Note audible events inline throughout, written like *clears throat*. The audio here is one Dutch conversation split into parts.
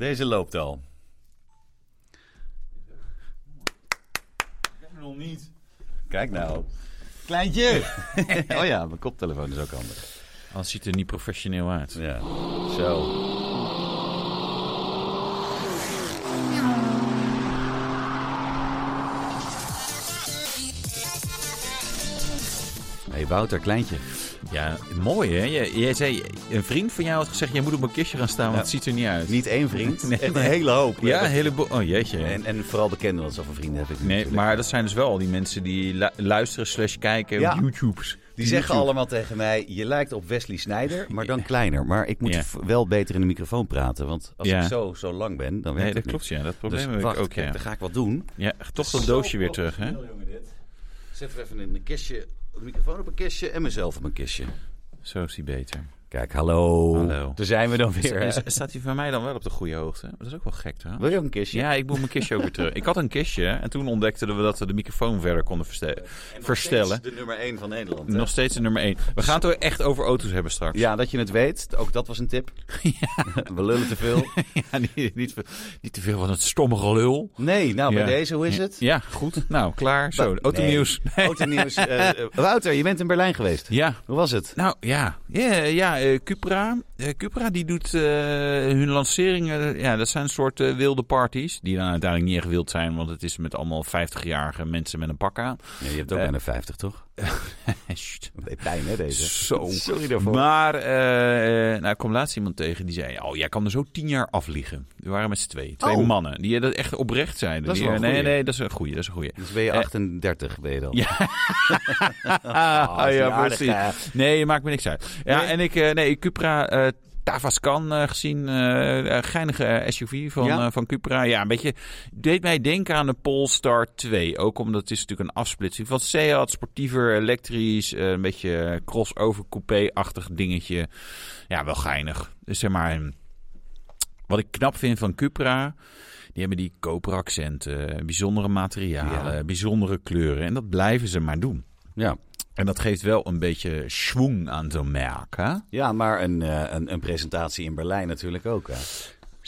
Deze loopt al. Nog niet. Kijk nou. Kleintje! *laughs* oh ja, mijn koptelefoon is ook handig. Anders ziet het er niet professioneel uit. Ja, zo. Hey Wouter, kleintje. Ja, mooi hè. Jij, jij zei, een vriend van jou had gezegd, jij moet op een kistje gaan staan, want Ja. het ziet er niet uit. Niet één vriend, *laughs* Nee, een hele hoop. Ja, een heleboel. Oh jeetje. En, en vooral bekende, want zoveel vrienden heb ik niet. Nee, natuurlijk. maar dat zijn dus wel al die mensen die lu- luisteren slash kijken Ja. op YouTubes. Die zeggen allemaal tegen mij, je lijkt op Wesley Snyder, maar dan kleiner. Maar ik moet Ja. wel beter in de microfoon praten, want als Ja. ik zo, zo lang ben, dan werkt Nee, het dat niet. klopt ja. Dat probleem Dus heb wacht, ik ook ja. dan ga ik wat doen. Ja, toch dat doosje weer terug hè. Zet er even in een kistje, de microfoon op een kistje en mezelf op een kistje. Zo is die beter. Kijk, hallo. Hallo. Daar zijn we dan weer. hè? Is- is- Staat hij van mij dan wel op de goede hoogte? Dat is ook wel gek trouwens. Wil je ook een kistje? Ja, ik moet mijn kistje ook weer terug. Ik had een kistje en toen ontdekten we dat we de microfoon verder konden verste- verstellen. De nummer 1 van Nederland. hè? Nog steeds de nummer 1. We gaan het er echt over auto's hebben straks. Ja, dat je het weet. Ook dat was een tip. *laughs* We lullen te veel. *laughs* Ja, niet, niet, niet te veel van het stomme gelul. Nee, nou bij Ja. deze, hoe is het? Ja, goed. Nou, klaar. Zo, Nee. autonieuws. Autonieuws. Eh, eh, Wouter, je bent in Berlijn geweest. Ja, Hoe was het? nou ja. Ja, ja Cupra. Eh, Cupra die doet eh, hun lanceringen. Ja, dat zijn een soort eh, wilde parties. Die dan uiteindelijk niet echt wild zijn. Want het is met allemaal 50-jarige mensen met een pak aan. Ja, je hebt ook bijna 50, toch? *laughs* Pijn, hè, deze? Zo. Sorry daarvoor. Maar nou, ik kwam laatst iemand tegen die zei: Oh, jij kan er zo tien jaar afliegen. We waren met z'n twee. Twee Oh. mannen. Die dat echt oprecht zeiden. Dat is Die, wel een nee, nee, dat is een goeie. Dat is een goeie. Dus ben je Eh, 38, ben je dan? Ja. *laughs* Ah, is ja, die aardig, precies. hè? Nee, maakt me niks uit. Ja, Nee? en ik, eh, nee, Cupra eh Tavascan eh, gezien. eh eh, geinige SUV van, Ja? van Cupra. Ja, een beetje deed mij denken aan de Polestar 2. Ook omdat het is natuurlijk een afsplitsing van Seat. Sportiever, elektrisch. een beetje crossover coupé-achtig dingetje. Ja, wel geinig. Dus zeg maar, een- wat ik knap vind van Cupra... Die hebben die koperaccenten, bijzondere materialen, Ja. bijzondere kleuren. En dat blijven ze maar doen. Ja. En dat geeft wel een beetje schwung aan zo'n merk, hè? ja, maar een, eh, een, een presentatie in Berlijn natuurlijk ook. Hè?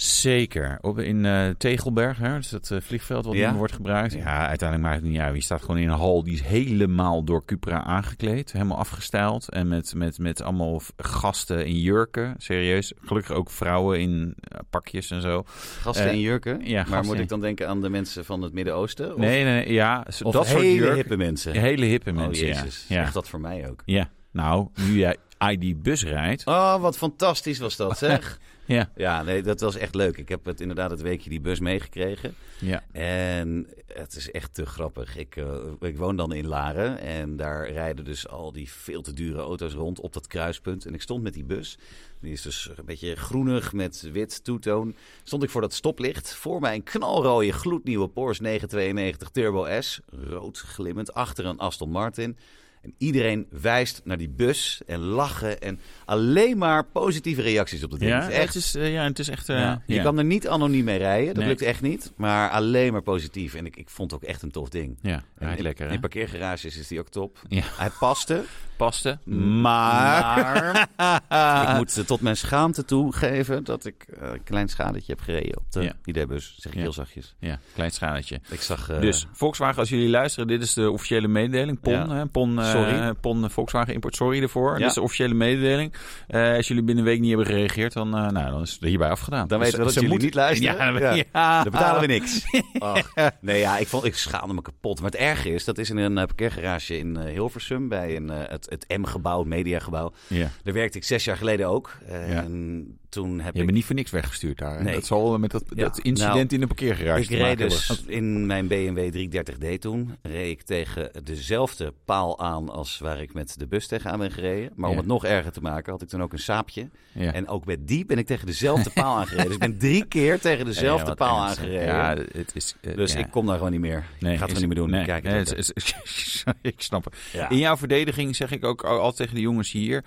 Zeker. Op, in eh, Tegelberg, hè? dus dat eh, vliegveld wat Ja. nu wordt gebruikt. Ja, uiteindelijk maakt het niet uit. Je staat gewoon in een hal die is helemaal door Cupra aangekleed. Helemaal afgestyled. En met, met, met allemaal gasten in jurken. Serieus. Gelukkig ook vrouwen in eh, pakjes en zo. Gasten in jurken. ja, maar gasten moet ik dan denken aan de mensen van het Midden-Oosten? Of, Nee, nee, nee, ja. of dat soort hele jurken. hippe mensen? Hele hippe oh, mensen, ja. jezus. ja. Zeg dat voor mij ook. Ja. Nou, nu jij ID bus rijdt. Oh, wat fantastisch was dat, *laughs* zeg. Ja. ja, nee, dat was echt leuk. Ik heb het inderdaad het weekje die bus meegekregen. Ja. En het is echt te grappig. Ik, eh, ik woon dan in Laren en daar rijden dus al die veel te dure auto's rond op dat kruispunt. En ik stond met die bus. Die is dus een beetje groenig met wit toetoon. Stond ik voor dat stoplicht. Voor mij een knalrode gloednieuwe Porsche 992 Turbo S. Rood glimmend achter een Aston Martin. En iedereen wijst naar die bus en lachen. En alleen maar positieve reacties op dat ding. Ja, Het is echt het is, eh, ja, het is echt... eh, ja. Je ja. kan er niet anoniem mee rijden. Dat Nee. lukt echt niet. Maar alleen maar positief. En ik, ik vond het ook echt een tof ding. Ja, En in, lekker, hè? in parkeergarages is die ook top. Ja. Hij paste. Paste. Maar Maar... *laughs* ik moet tot mijn schaamte toegeven dat ik eh, een klein schadetje heb gereden op de Ja. ID-bus. Zeg ik Ja. heel zachtjes. Ja, klein schadetje. Ik zag... eh, Dus Volkswagen, als jullie luisteren, dit is de officiële mededeling. PON, Ja. hè, PON, eh, Sorry. PON Volkswagen Import, sorry ervoor. Ja. Dit is de officiële mededeling. Eh, als jullie binnen een week niet hebben gereageerd, dan, eh, nou, dan is het hierbij afgedaan. Dan Dus weten we dat ze jullie moeten- niet luisteren. Ja, Ja. ja. *laughs* ja. Dan betalen we niks. *laughs* Ach, nee, ja, ik, vond, ik schaamde me kapot. Maar het erge is, dat is in een parkeergarage in Hilversum... bij een, eh, het, het M-gebouw, het mediagebouw. Ja. Daar werkte ik zes jaar geleden ook. En toen heb Je ik... bent niet voor niks weggestuurd daar. Nee. Dat zal met dat, Ja, dat incident nou, in de parkeergarage Ik reed dus hebben. in mijn BMW 330D toen, reed ik tegen dezelfde paal aan als waar ik met de bus tegenaan ben gereden. Maar om het nog erger te maken, had ik toen ook een saapje. Ja. En ook met die ben ik tegen dezelfde *laughs* paal aangereden. Dus ik ben drie keer tegen dezelfde paal ernstig. aangereden. Ja, het is... eh, dus ik kom daar gewoon niet meer. Nee, ik ga het gewoon niet meer doen. Nee, Kijk, nee, het het is- is- *laughs* ik snap het. In jouw verdediging zeg ik ook al- tegen de jongens hier...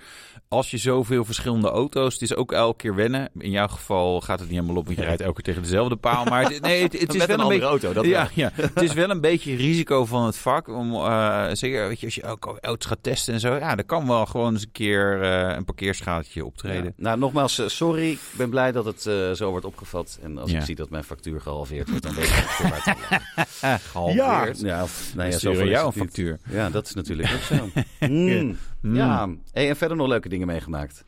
als je zoveel verschillende auto's... het is ook elke keer wennen. In jouw geval gaat het niet helemaal op, want je rijdt elke keer tegen dezelfde paal. Maar *laughs* het- nee, het, het is wel een beetje... auto, dat ja, ja, het is wel een beetje risico van het vak. Om, eh, zeker weet je, als je ook auto's gaat testen en zo. Ja, er kan wel gewoon eens een keer eh, een parkeerschaaltje optreden. Ja. Nou, nogmaals, eh, sorry. Ik ben blij dat het zo wordt opgevat. En als Ja. ik zie dat mijn factuur gehalveerd wordt, dan weet ik ongeveer waar *laughs* gehalveerd. Ja, of, nou ja, sturen zoveel jou een factuur. Ja, dat is natuurlijk ook zo. *laughs* Mm. Ja, hey, en verder nog leuke dingen meegemaakt.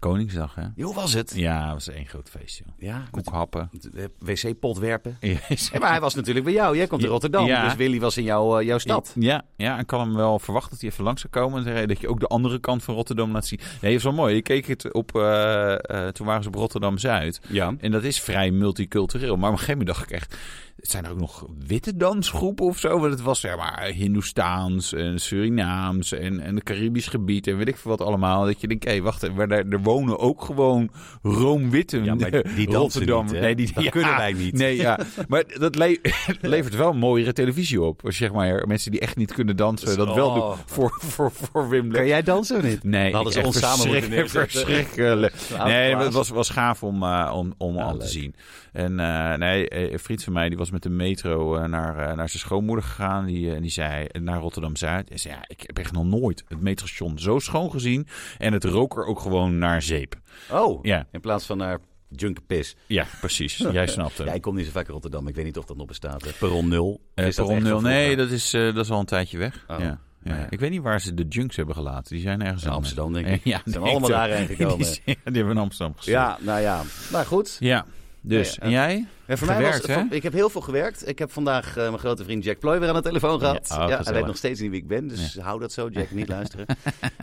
Koningsdag, hè? Hoe was het? Ja, het was één groot feest, joh. Ja, Koekhappen. wc-pot werpen. *laughs* Ja, Ja, maar hij was natuurlijk bij jou. Jij komt in. Rotterdam, Ja. dus Willy was in jouw, eh, jouw stad. Ja, ja, ik kan hem wel verwachten dat hij even langs zou komen. En dat je ook de andere kant van Rotterdam laat zien. Nee, dat is wel mooi. Ik keek het op, eh, eh, toen waren ze op Rotterdam-Zuid. Ja. En dat is vrij multicultureel. Maar op een gegeven moment dacht ik echt... Zijn er ook nog witte dansgroepen of zo? Want het was zeg maar Hindoestaans en Surinaams en, en het Caribisch gebied en weet ik veel wat allemaal. Dat je denkt, hé, wacht even, maar daar, er wonen ook gewoon roomwitten. Ja, maar die dansen Rotterdam. niet, hè? nee, die Dat ja, kunnen wij niet. Nee, ja. Maar dat le- *laughs* levert wel mooiere televisie op. Als je, zeg maar mensen die echt niet kunnen dansen, dat wel Oh. doen voor, voor, voor Wim. Kan jij dansen of niet? Nee, ze echt ons samen moeten verschrikkelijk. *laughs* Nee, het was, was gaaf om, eh, om, om Ja, aan te zien. En eh, nee, eh, een vriend van mij die was met de metro eh, naar, eh, naar zijn schoonmoeder gegaan. Die, eh, die zei naar Rotterdam-Zuid. En zei, ja, ik heb echt nog nooit het metrostation zo schoon gezien. En het rook er ook gewoon naar zeep. Oh, Ja, in plaats van naar junkerpis. ja precies. *laughs* Jij snapt het. Ja, ik kom niet zo vaak in Rotterdam. Ik weet niet of dat nog bestaat. Perron 0. Eh, Is dat Perron echt nul. van Nee, vroeger? dat is, dat is al een tijdje weg. Oh. Ja. Ja. Nou ja. Ik weet niet waar ze de junks hebben gelaten. Die zijn ergens In. Amsterdam, denk ik. *laughs* Ja, Ze zijn allemaal daarheen gekomen. *laughs* Die, die hebben in Amsterdam gestopt. Ja, nou ja. Maar goed. Ja, dus. Nee, en jij? En voor mij Gewerkt, was, hè? Ik heb heel veel gewerkt. Ik heb vandaag eh, mijn grote vriend Jack Ploy weer aan de telefoon gehad. Ja, oh, Ja, hij weet nog steeds niet wie ik ben, dus hou dat zo, Jack, niet luisteren. *laughs*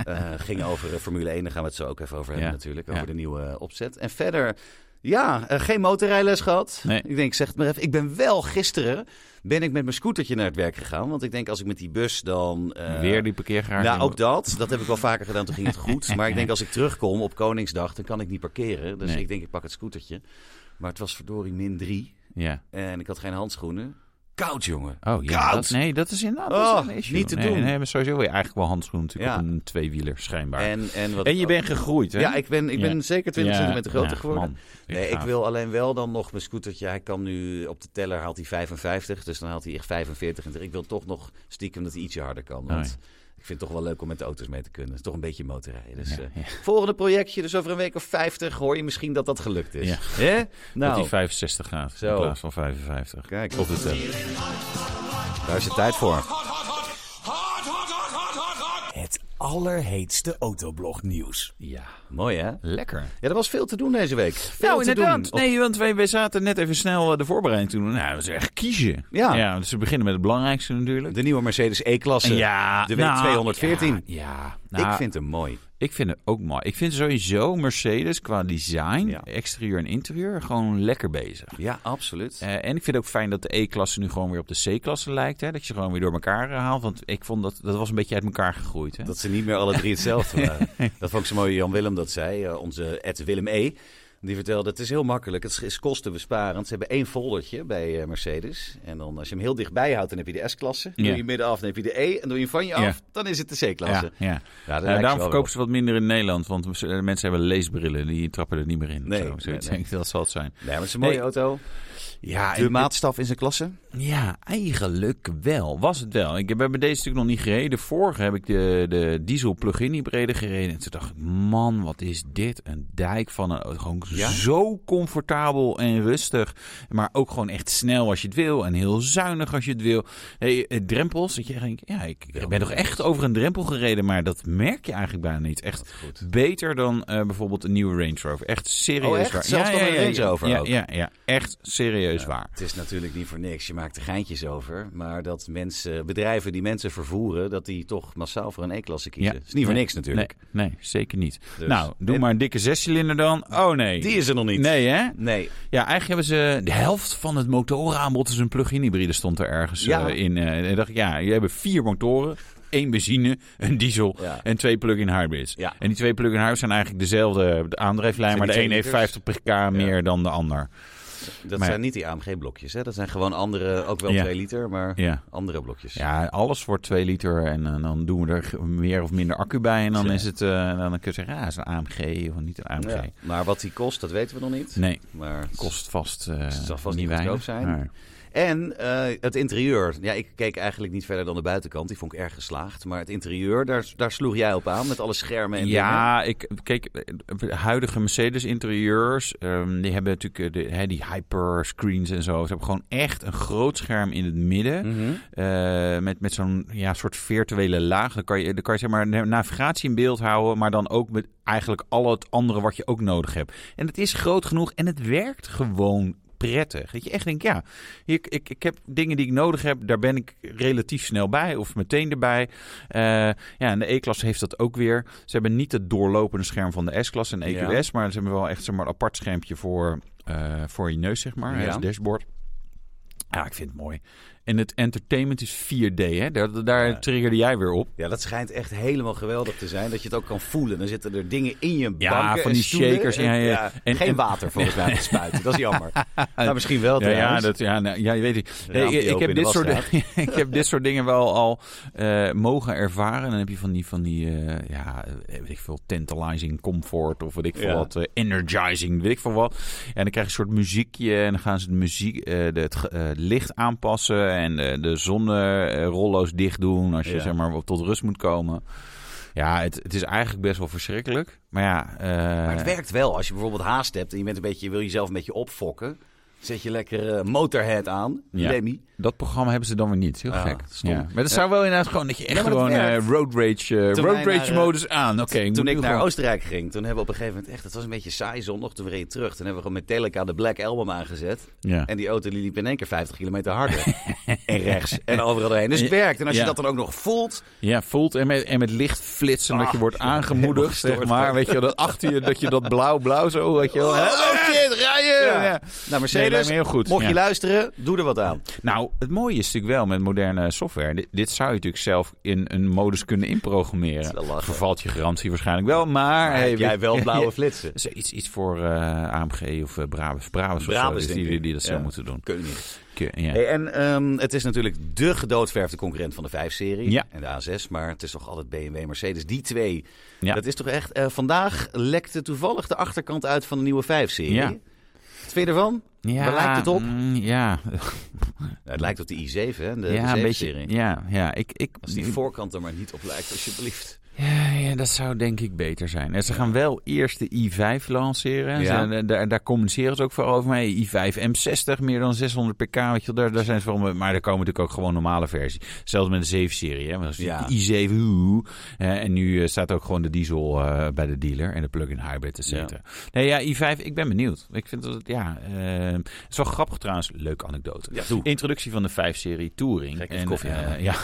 Eh ging over eh, Formule 1, daar gaan we het zo ook even over hebben natuurlijk. Over de nieuwe opzet. En verder, ja, geen motorrijles gehad. Nee. Ik denk, zeg het maar even. Ik ben wel gisteren, ben ik met mijn scootertje naar het werk gegaan. Want ik denk, als ik met die bus dan... Weer die parkeergarage. nou, ook dat. Dat heb ik wel vaker gedaan. Toen ging het goed. *laughs* Maar ik denk als ik terugkom op Koningsdag, dan kan ik niet parkeren. Dus Nee. ik denk, ik pak het scootertje. Maar het was verdorie min 3. Ja. En ik had geen handschoenen. Koud, jongen. Oh ja, Koud. dat, nee, dat is inderdaad Oh, dat is een issue. niet te nee, doen. Nee, maar sowieso wil je eigenlijk wel handschoenen natuurlijk Ja. op een tweewieler schijnbaar. En, En, en, wat je bent gegroeid, hè? Ja, ik ben, ik ben Ja. zeker 20 Ja, centimeter groter geworden. man. nee, ik wil alleen wel dan nog mijn scootertje. Hij kan nu op de teller haalt hij 55. Dus dan haalt hij echt 45. En ik wil toch nog stiekem dat hij ietsje harder kan. Want Oh, ik vind het toch wel leuk om met de auto's mee te kunnen. Het is toch een beetje motorrijden. Dus, Ja, eh. Volgende projectje, dus over een week of 50, hoor je misschien dat dat gelukt is. Ja. Dat Nou, hij 65 gaat Zo. in plaats van 55. kijk, Op de daar is de tijd voor. Allerheetste autoblog nieuws. Ja, Mooi hè? lekker. Ja, er was veel te doen deze week. Veel nou, te inderdaad. doen. Nee, want wij, wij zaten net even snel eh, de voorbereiding te doen. Nou, dat is echt kiezen. Ja. ja. Dus we beginnen met het belangrijkste natuurlijk. De nieuwe Mercedes E-klasse. ja, de nou, W214. Ja, ja. Nou, ik vind hem mooi. Ik vind het ook mooi. Ik vind sowieso Mercedes qua design, Ja. exterieur en interieur gewoon lekker bezig. Ja, absoluut. Eh, en ik vind het ook fijn dat de E-klasse nu gewoon weer op de C-klasse lijkt. Hè? Dat je ze gewoon weer door elkaar eh, haalt. Want ik vond dat dat was een beetje uit elkaar gegroeid. Hè? Dat ze niet meer alle drie hetzelfde *laughs* waren. dat vond ik zo mooi Jan Willem dat zei. eh, onze Ed Willem E. Die vertelde, het is heel makkelijk. Het is kostenbesparend. Ze hebben één foldertje bij eh, Mercedes. En dan als je hem heel dichtbij houdt, dan heb je de S-klasse. Doe je midden af, dan heb je de E. En doe je van je af, Ja. dan is het de C-klasse. ja, ja. Ze daarom verkopen ze wat minder in Nederland. Want eh, mensen hebben leesbrillen. Die trappen er niet meer in. Nee, Zo, *laughs* dat zal het zijn. Nee, maar het is een mooie Nee. auto. Ja, De maatstaf in zijn klasse. Ja, eigenlijk wel. Was het wel. Ik heb bij deze natuurlijk nog niet gereden. De vorige heb ik de, de diesel plug-in hybride gereden. En toen dacht ik, man, wat is dit? Een dijk van een. Gewoon Ja? zo comfortabel en rustig. Maar ook gewoon echt snel als je het wil. En heel zuinig als je het wil. Hey, eh, drempels. Dat je denkt, ja, ik, ben toch echt over een drempel gereden. Maar dat merk je eigenlijk bijna niet. Echt beter dan eh, bijvoorbeeld een nieuwe Range Rover. Echt serieus Oh, echt? waar. Een Range Rover ja, ja, ja, echt serieus waar. Het is natuurlijk niet voor niks. Je maakt er geintjes over. Maar dat mensen, bedrijven die mensen vervoeren, dat die toch massaal voor een E-klasse kiezen. Ja. is niet voor niks natuurlijk. Nee, nee zeker niet. Dus- nou, doe maar een dikke zescilinder dan. Oh nee. Die is er nog niet. Nee, hè? Nee. Ja, eigenlijk hebben ze de helft van het motorenaanbod is een plug-in hybride stond er ergens Ja. eh, in. eh, en dacht ik, ja, je hebben vier motoren. één benzine, een diesel Ja. en twee plug-in hybrids. Ja. En die twee plug-in hybrids zijn eigenlijk dezelfde aandrijflijn, maar de een heeft 50 pk meer dan de ander. Dat Maar- zijn niet die AMG-blokjes, hè? Dat zijn gewoon andere, ook wel Ja. 2 liter, maar andere blokjes. Ja, alles wordt 2 liter en eh, dan doen we er meer of minder accu bij. En dan is het, eh, dan kun je zeggen, ja, het is een AMG of niet een AMG. Ja. Maar wat die kost, dat weten we nog niet. Nee, Maar het kost vast, eh Het zal vast niet niet goedkoop weinig. zijn. Maar- En eh, het interieur. Ja, ik keek eigenlijk niet verder dan de buitenkant. Die vond ik erg geslaagd. Maar het interieur, daar, daar sloeg jij op aan met alle schermen en dingen. Ja, ik, kijk, eh, huidige Mercedes interieurs, ehm, die hebben natuurlijk eh, de, die hyperscreens en zo. Ze hebben gewoon echt een groot scherm in het midden. Mhm. met, met zo'n ja, soort virtuele laag. Dan kan je, dan kan je zeg maar na- navigatie in beeld houden, maar dan ook met eigenlijk al het andere wat je ook nodig hebt. En het is groot genoeg en het werkt gewoon prettig. Dat je echt denkt, ja, ik, ik, ik heb dingen die ik nodig heb, daar ben ik relatief snel bij of meteen erbij. Eh, ja, en de E-klasse heeft dat ook weer. Ze hebben niet het doorlopende scherm van de S-klasse en EQS, maar ze hebben wel echt zeg maar, een apart schermpje voor, eh, voor je neus, zeg maar, Ja. als dashboard. Ja, ik vind het mooi. En het entertainment is 4D, hè? Daar, daar Ja. triggerde jij weer op. Ja, dat schijnt echt helemaal geweldig te zijn. Dat je het ook kan voelen. Dan zitten er dingen in je Ja, banken van die shakers, En- ja, ja. En- geen en- water volgens mij te spuiten. Dat is jammer. *laughs* nou, misschien wel Ja, dat, ja, nou, ja, je weet het. Ik, ik heb dit soort, *laughs* ik heb dit soort dingen wel al eh, mogen ervaren. Dan heb je van die, van die eh, ja, eh, weet ik veel, tantalizing comfort of weet ik veel wat, energizing, weet ik veel wat. En dan krijg je een soort muziekje en dan gaan ze de muziek, de, het licht aanpassen en eh, de zonnerollo's dicht doen als je Ja. zeg maar tot rust moet komen. Ja, het, het is eigenlijk best wel verschrikkelijk. Maar ja, eh, Maar het werkt wel. Als je bijvoorbeeld haast hebt en je, bent een beetje, je wil jezelf een beetje opfokken. Zet je lekker eh, Motorhead aan. Ja. Lemmy. Dat programma hebben ze dan weer niet. Heel Ah, gek. stom. Ja. Maar dat zou wel inderdaad gewoon dat je echt Ja, gewoon eh, road rage, eh, road rage naar, modus aan. Oké, Toen ik naar gewoon- Oostenrijk ging, toen hebben we op een gegeven moment echt, het was een beetje saai zondag, toen we reden terug. Toen hebben we gewoon Metallica de Black Album aangezet. Ja. En die auto liep in één keer 50 kilometer harder. *laughs* en rechts. En overal doorheen. Dus het werkt. En als je dat dan ook nog voelt. Ja, voelt en met, en met licht flitsen dat je Ah, wordt aangemoedigd, zeg maar. Weet je, dat achter je, dat je dat blauw-blauw zo, weet je wel. Oh, shit, rijden! Nou, Mercedes, heel goed. mocht je luisteren, doe er wat aan. Nou, het mooie is natuurlijk wel met moderne software. Dit, dit zou je natuurlijk zelf in een modus kunnen inprogrammeren. Vervalt je garantie waarschijnlijk wel, maar... Heb jij wel *laughs* blauwe flitsen? Iets, iets voor eh, AMG of uh, Brabus. Brabus, of zo, die, die dat zou moeten doen. Kun je niet. Ja. Hey, en ehm, het is natuurlijk de gedoodverfde concurrent van de 5-serie Ja. en de A6. Maar het is toch altijd BMW, Mercedes. Die twee. Ja. Dat is toch echt... eh, vandaag lekte toevallig de achterkant uit van de nieuwe 5-serie. Ja. Wat vind je ervan? Waar lijkt het op? mm, ja, *laughs* het lijkt op de i7, hè? De, ja de een 7-serie. beetje. Ja, ja, ik, ik, Als die voorkant er maar niet op lijkt, alsjeblieft. Ja, ja, dat zou denk ik beter zijn. En ze gaan wel eerst de i5 lanceren. Ja. Ze, daar, daar communiceren ze ook voor over mee. i5 M60, meer dan 600 pk. Weet je, daar, daar zijn ze mee. Maar er komen natuurlijk ook gewoon normale versies. Zelfs met de 7-serie. Hè? Want Ja. De i7. oeh. Eh, en nu eh, staat ook gewoon de diesel eh, bij de dealer. En de plug-in hybrid, et cetera. Nee, ja, i5, ik ben benieuwd. Ik vind dat, het- ja... eh, het is wel grappig trouwens. Leuke anekdote. Introductie van de 5-serie Touring. Even En, koffie eh, ja,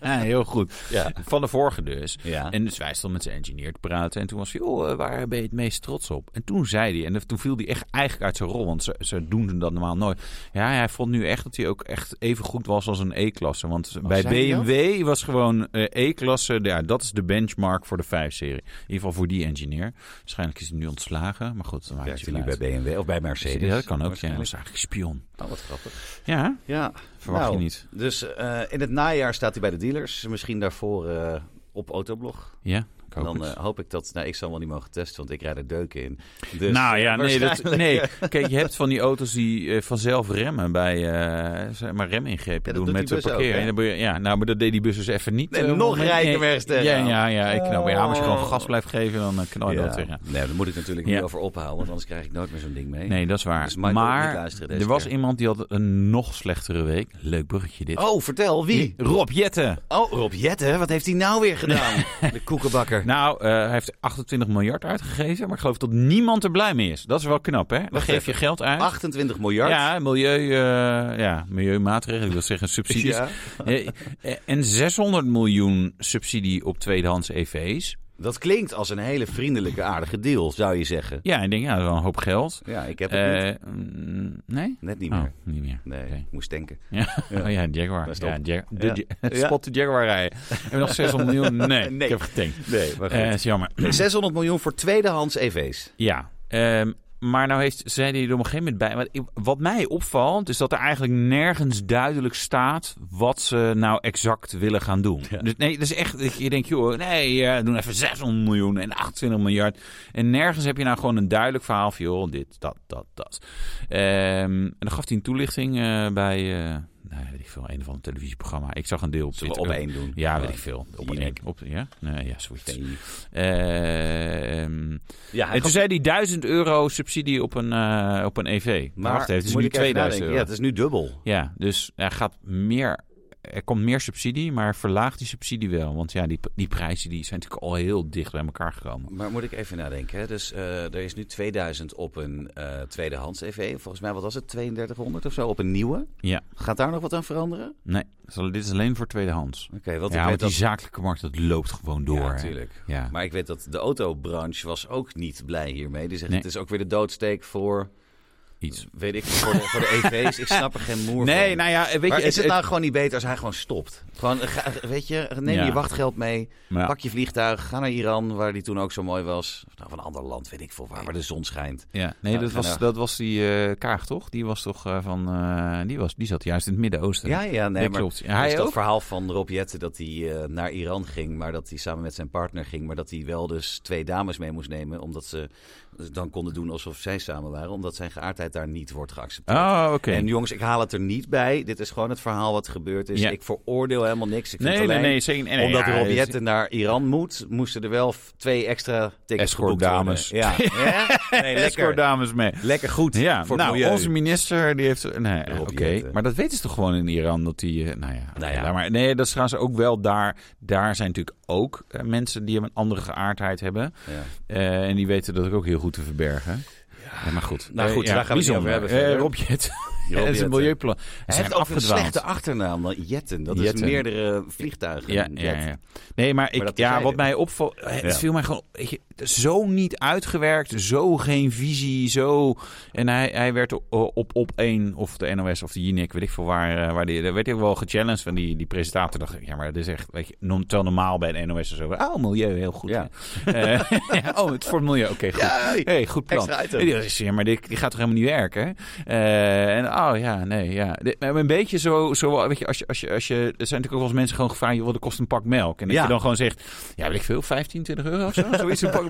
*laughs* heel goed. Ja. Van de vorige Ja. En dus wij stonden met zijn engineer te praten. En toen was hij, oh, eh, waar ben je het meest trots op? En toen zei hij, en toen viel hij echt eigenlijk uit zijn rol. Want ze, ze doen dat normaal nooit. Ja, hij vond nu echt dat hij ook echt even goed was als een E-klasse. Want bij hij dat? BMW was gewoon eh, E-klasse, ja, dat is de benchmark voor de 5-serie. In ieder geval voor die engineer. Waarschijnlijk is hij nu ontslagen. Maar goed, dan maakt hij nu bij. BMW of bij Mercedes? Ja, dat kan ook. Ja, dat Waarschijnlijk. is eigenlijk spion. Oh, wat grappig. Ja, Ja, verwacht Nou, je niet. Dus eh, in het najaar staat hij bij de dealers. Misschien daarvoor eh, op Autoblog. Ja, hoop Dan eh, hoop ik dat... Nou, ik zal wel niet mogen testen, want ik rijd er deuken in. Dus, nou ja, nee, dat, nee. *laughs* Kijk, je hebt van die auto's die eh, vanzelf remmen bij, eh, zeg maar remingrepen Ja, doen met de ook, parkeren. ja, nou, maar dat deed die bus dus even niet. Nee, nog rijker Nee, tegen. Ja, ja, ja, ik knap. Ja, maar als je gewoon Oh. gas blijft geven, dan knal je dat Ja. weer. Ja. Nee, daar moet ik natuurlijk Ja. niet over ophouden, want anders krijg ik nooit meer zo'n ding mee. Nee, dat is waar. Dus maar er was keer. iemand die had een nog slechtere week. Leuk bruggetje dit. Oh, vertel, wie? Rob Jetten. Oh, Rob Jetten, wat heeft hij nou weer gedaan? *laughs* De koekenbakker. Nou, eh, hij heeft 28 miljard uitgegeven, maar ik geloof dat niemand er blij mee is. Dat is wel knap, hè? Dan geef je geld uit. 28 miljard. Ja, milieu, eh, ja, milieumaatregelen, ik wil zeggen subsidies. *laughs* Ja. Eh, En 600 miljoen subsidie op tweedehands EV's. Dat klinkt als een hele vriendelijke, aardige deal, zou je zeggen. Ja, ik denk, ja, dat is wel een hoop geld. Ja, ik heb het niet. Eh, mm, nee? Net niet Oh, meer. niet meer. Nee, moest denken. Ja. *laughs* Oh ja, Jaguar. Ja, Jag- de Ja. Ja. *laughs* Ja. Spot de Jaguar rijden. Heb je nog *laughs* 600 miljoen? Nee, Nee. ik heb getankt. Nee, maar Eh, is jammer. *clears throat* Nee, 600 miljoen voor tweedehands EV's. Ja, ehm, maar nou heeft, zei hij er op een gegeven moment bij. Wat, wat mij opvalt, is dat er eigenlijk nergens duidelijk staat wat ze nou exact willen gaan doen. Dus nee, dat is echt, je denkt, joh, nee, eh doen even 600 miljoen en 28 miljard. En nergens heb je nou gewoon een duidelijk verhaal van, joh, dit, dat, dat, dat. Ehm, en dan gaf hij een toelichting eh, bij, eh nou, weet ik veel, een of ander televisieprogramma. Ik zag een deel op Zullen Twitter. op één doen? Ja, weet Ja. ik veel. Op een Jinek. Op, ja? Nee, ja, zoiets. Nee. Ehm, Ja, hij en toen zei hij 1000 euro subsidie op een, eh, op een EV. maar Wacht even, het is nu ik even 2000 nadenken. euro. Ja, het is nu dubbel. Ja, dus er gaat meer. Er komt meer subsidie, maar verlaagt die subsidie wel. Want ja, die, die prijzen die zijn natuurlijk al heel dicht bij elkaar gekomen. Maar moet ik even nadenken. Hè? Dus eh, er is nu 2000 op een eh, tweedehands EV. Volgens mij, wat was het? 3200 of zo op een nieuwe. Ja, Gaat daar nog wat aan veranderen? nee, zal- dit is alleen voor tweedehands. Oké, want ja, ik weet die dat... zakelijke markt, dat loopt gewoon door. Ja, natuurlijk. Ja. Maar ik weet dat de autobranche was ook niet blij hiermee. Die zegt, Nee. het is ook weer de doodsteek voor, Iets. weet ik, voor de, voor de EV's. Ik snap er geen moer Nee, van. nou ja, weet maar je... is het het- nou gewoon niet beter als hij gewoon stopt? Gewoon, ga- weet je, neem Ja. je wachtgeld mee, pak je vliegtuig, ga naar Iran, waar die toen ook zo mooi was. Of nou, van een ander land, weet ik veel waar, waar de zon schijnt. Ja, nee, Ja, dat, was, nou. dat was die eh, Kaag, toch? Die was toch eh, van... eh, die, was, die zat juist in het Midden-Oosten. Ja, ja, nee, maar klopt. Ja, dat hij is dat verhaal van Rob Jetten dat hij eh, naar Iran ging, maar dat hij samen met zijn partner ging, maar dat hij wel dus twee dames mee moest nemen, omdat ze dan konden doen alsof zij samen waren, omdat zijn geaardheid daar niet wordt geaccepteerd. Oh, oké. En jongens, ik haal het er niet bij. Dit is gewoon het verhaal wat gebeurd is. Ja. Ik veroordeel helemaal niks. Ik vind Nee, het nee, alleen, nee, nee, nee, omdat ja, naar Iran moet, moesten er wel twee extra tickets Escort geboekt worden. dames. Ja. *laughs* ja? Nee, Escort lekker. dames mee. Lekker goed Ja, voor nou, onze minister die heeft... Nee, oké. Maar dat weten ze toch gewoon in Iran, dat die... eh, nou ja, Nou ja. maar. Nee, dat is trouwens ook wel daar... Daar zijn natuurlijk ook eh, mensen die een andere geaardheid hebben. Ja. Eh, en die weten dat ook heel goed te verbergen. Ja, maar goed. Nou Eh, goed, daar gaan we het over hebben. Eh, Rob Het *laughs* is een milieuplan. Hij heeft ook een slechte achternaam, dan Jetten. Dat is meerdere vliegtuigen. Ja, ja, Jet. ja. Nee, maar, ik, ja, wat mij opvalt, het Ja. viel mij gewoon weet je, zo niet uitgewerkt, zo geen visie, zo. En hij, hij werd op, op, één, of de NOS of de Jinek, weet ik veel waar, eh, waar die, daar werd hij wel gechallenged van die, die presentator. Dacht ik, ja, maar dat is echt, weet je, terwijl normaal bij de NOS en zo. Oh, milieu, heel goed. Ja. Eh, *laughs* oh, het voor het milieu, oké, goed. Ja, hey, goed plan. ja, maar die, die gaat toch helemaal niet werken? Eh, en oh ja, nee, ja. Dit- een beetje zo, zo weet je, als je, als je, als je, er zijn natuurlijk ook wel eens mensen gewoon gevraagd, joh, wat kost een pak melk? En dat Ja. je dan gewoon zegt, ja, weet ik veel, 15, 20 euro of zo? Zoiets, een *laughs* pak,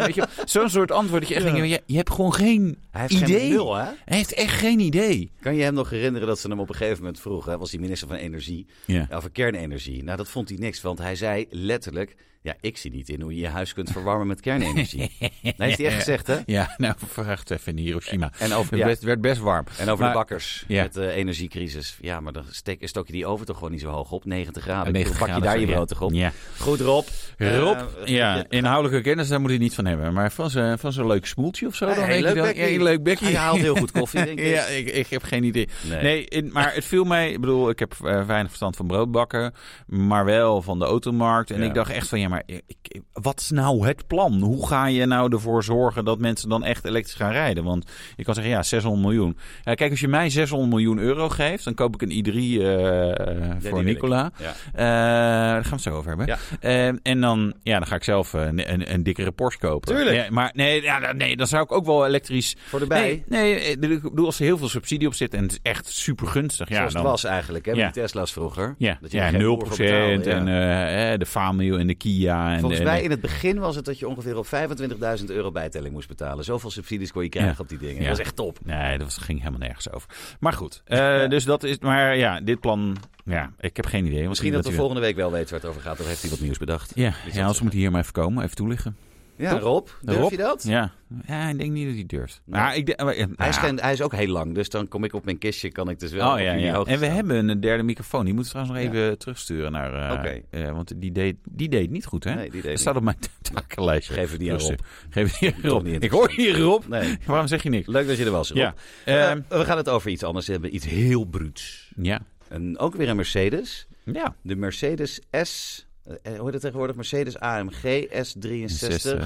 zo'n soort antwoord dat je echt Ja. denkt, je, je hebt gewoon geen Hij heeft idee. geen nul, hè? Hij heeft echt geen idee. Kan je hem nog herinneren dat ze hem op een gegeven moment vroegen? Hij was die minister van Energie. Ja. Over kernenergie. Nou, dat vond hij niks. Want hij zei letterlijk... Ja, ik zie niet in hoe je je huis kunt verwarmen met kernenergie. *laughs* Dat heeft hij echt gezegd, hè? Ja, nou, vraag het even in Hiroshima. En over, Het ja, werd, werd best warm. en over Maar- de bakkers Ja. met de energiecrisis. Ja, maar dan steek, stok je die oven toch gewoon niet zo hoog op? 90 graden. 90 Pak je daar je brood toch op? Ja. Goed, Rob. Rob, Eh, ja, inhoudelijke kennis, daar moet hij niet van hebben. Maar van zo'n van zo'n leuk smoeltje of zo, dan Hey, weet leuk je dan. bekkie. Ja, een leuk bekje. Hij haalt heel goed koffie, *laughs* denk ik. Ja, ik, ik heb geen idee. Nee. Nee, in- maar het viel mij, ik bedoel, ik heb eh, weinig verstand van broodbakken, maar wel van de automarkt. En ik dacht echt van, ja, maar ik, wat is nou het plan? Hoe ga je nou ervoor zorgen dat mensen dan echt elektrisch gaan rijden? Want je kan zeggen, ja, 600 miljoen. Ja, kijk, als je mij 600 miljoen euro geeft, dan koop ik een i3 eh, Ja, die voor. Nicola. Ja. Eh, daar gaan we het zo over hebben. Ja. Eh, en dan, ja, dan ga ik zelf eh, een, een, een dikkere Porsche kopen. Tuurlijk. Ja, maar nee, ja, nee, dan zou ik ook wel elektrisch Voor de bij. Nee, nee, ik bedoel, als er heel veel subsidie op zit en het is echt super gunstig. Ja, Zoals dan, het was eigenlijk, hè? Met die Tesla's vroeger. Ja, Dat je ja er geen 0% boer voor betaalde, ja. en eh, eh, de Famio en de Kia. En Volgens mij in het begin was het dat je ongeveer op 25.000 euro bijtelling moest betalen. Zoveel subsidies kon je krijgen Ja. op die dingen. Ja. Dat was echt top. Nee, dat ging helemaal nergens over. Maar goed, *laughs* eh, dus dat is. Maar ja, dit plan. Ja, ik heb geen idee. Misschien hij- dat we volgende week wel weten waar het over gaat. Of heeft hij wat nieuws bedacht? Ja, ja anders het moet hij hier maar even komen, even toelichten. Ja? Rob, durf Rob? je dat? Ja. ja, ik denk niet dat hij durft. Nee. Maar ik denk, maar, ja, Hij, is geen, hij is ook heel lang, dus dan kom ik op mijn kistje, kan ik dus wel Oh op ja, En we staan. hebben een derde microfoon. Die moeten we trouwens nog Ja. even terugsturen naar. eh, Oké. eh, want die deed, die deed niet goed, hè? Nee, die deed Dat staat op mijn *laughs* takenlijstje. Geef het niet aan Rob. Geef het niet aan Toch Rob. niet Ik hoor hier Rob. Nee. *laughs* Waarom zeg je niks? Leuk dat je er was, Rob. Ja. Eh, Ehm, we gaan het over iets anders hebben. Iets heel bruuts. ja. En ook weer een Mercedes. Ja. De Mercedes S... eh, hoe heet het tegenwoordig? Mercedes AMG S63.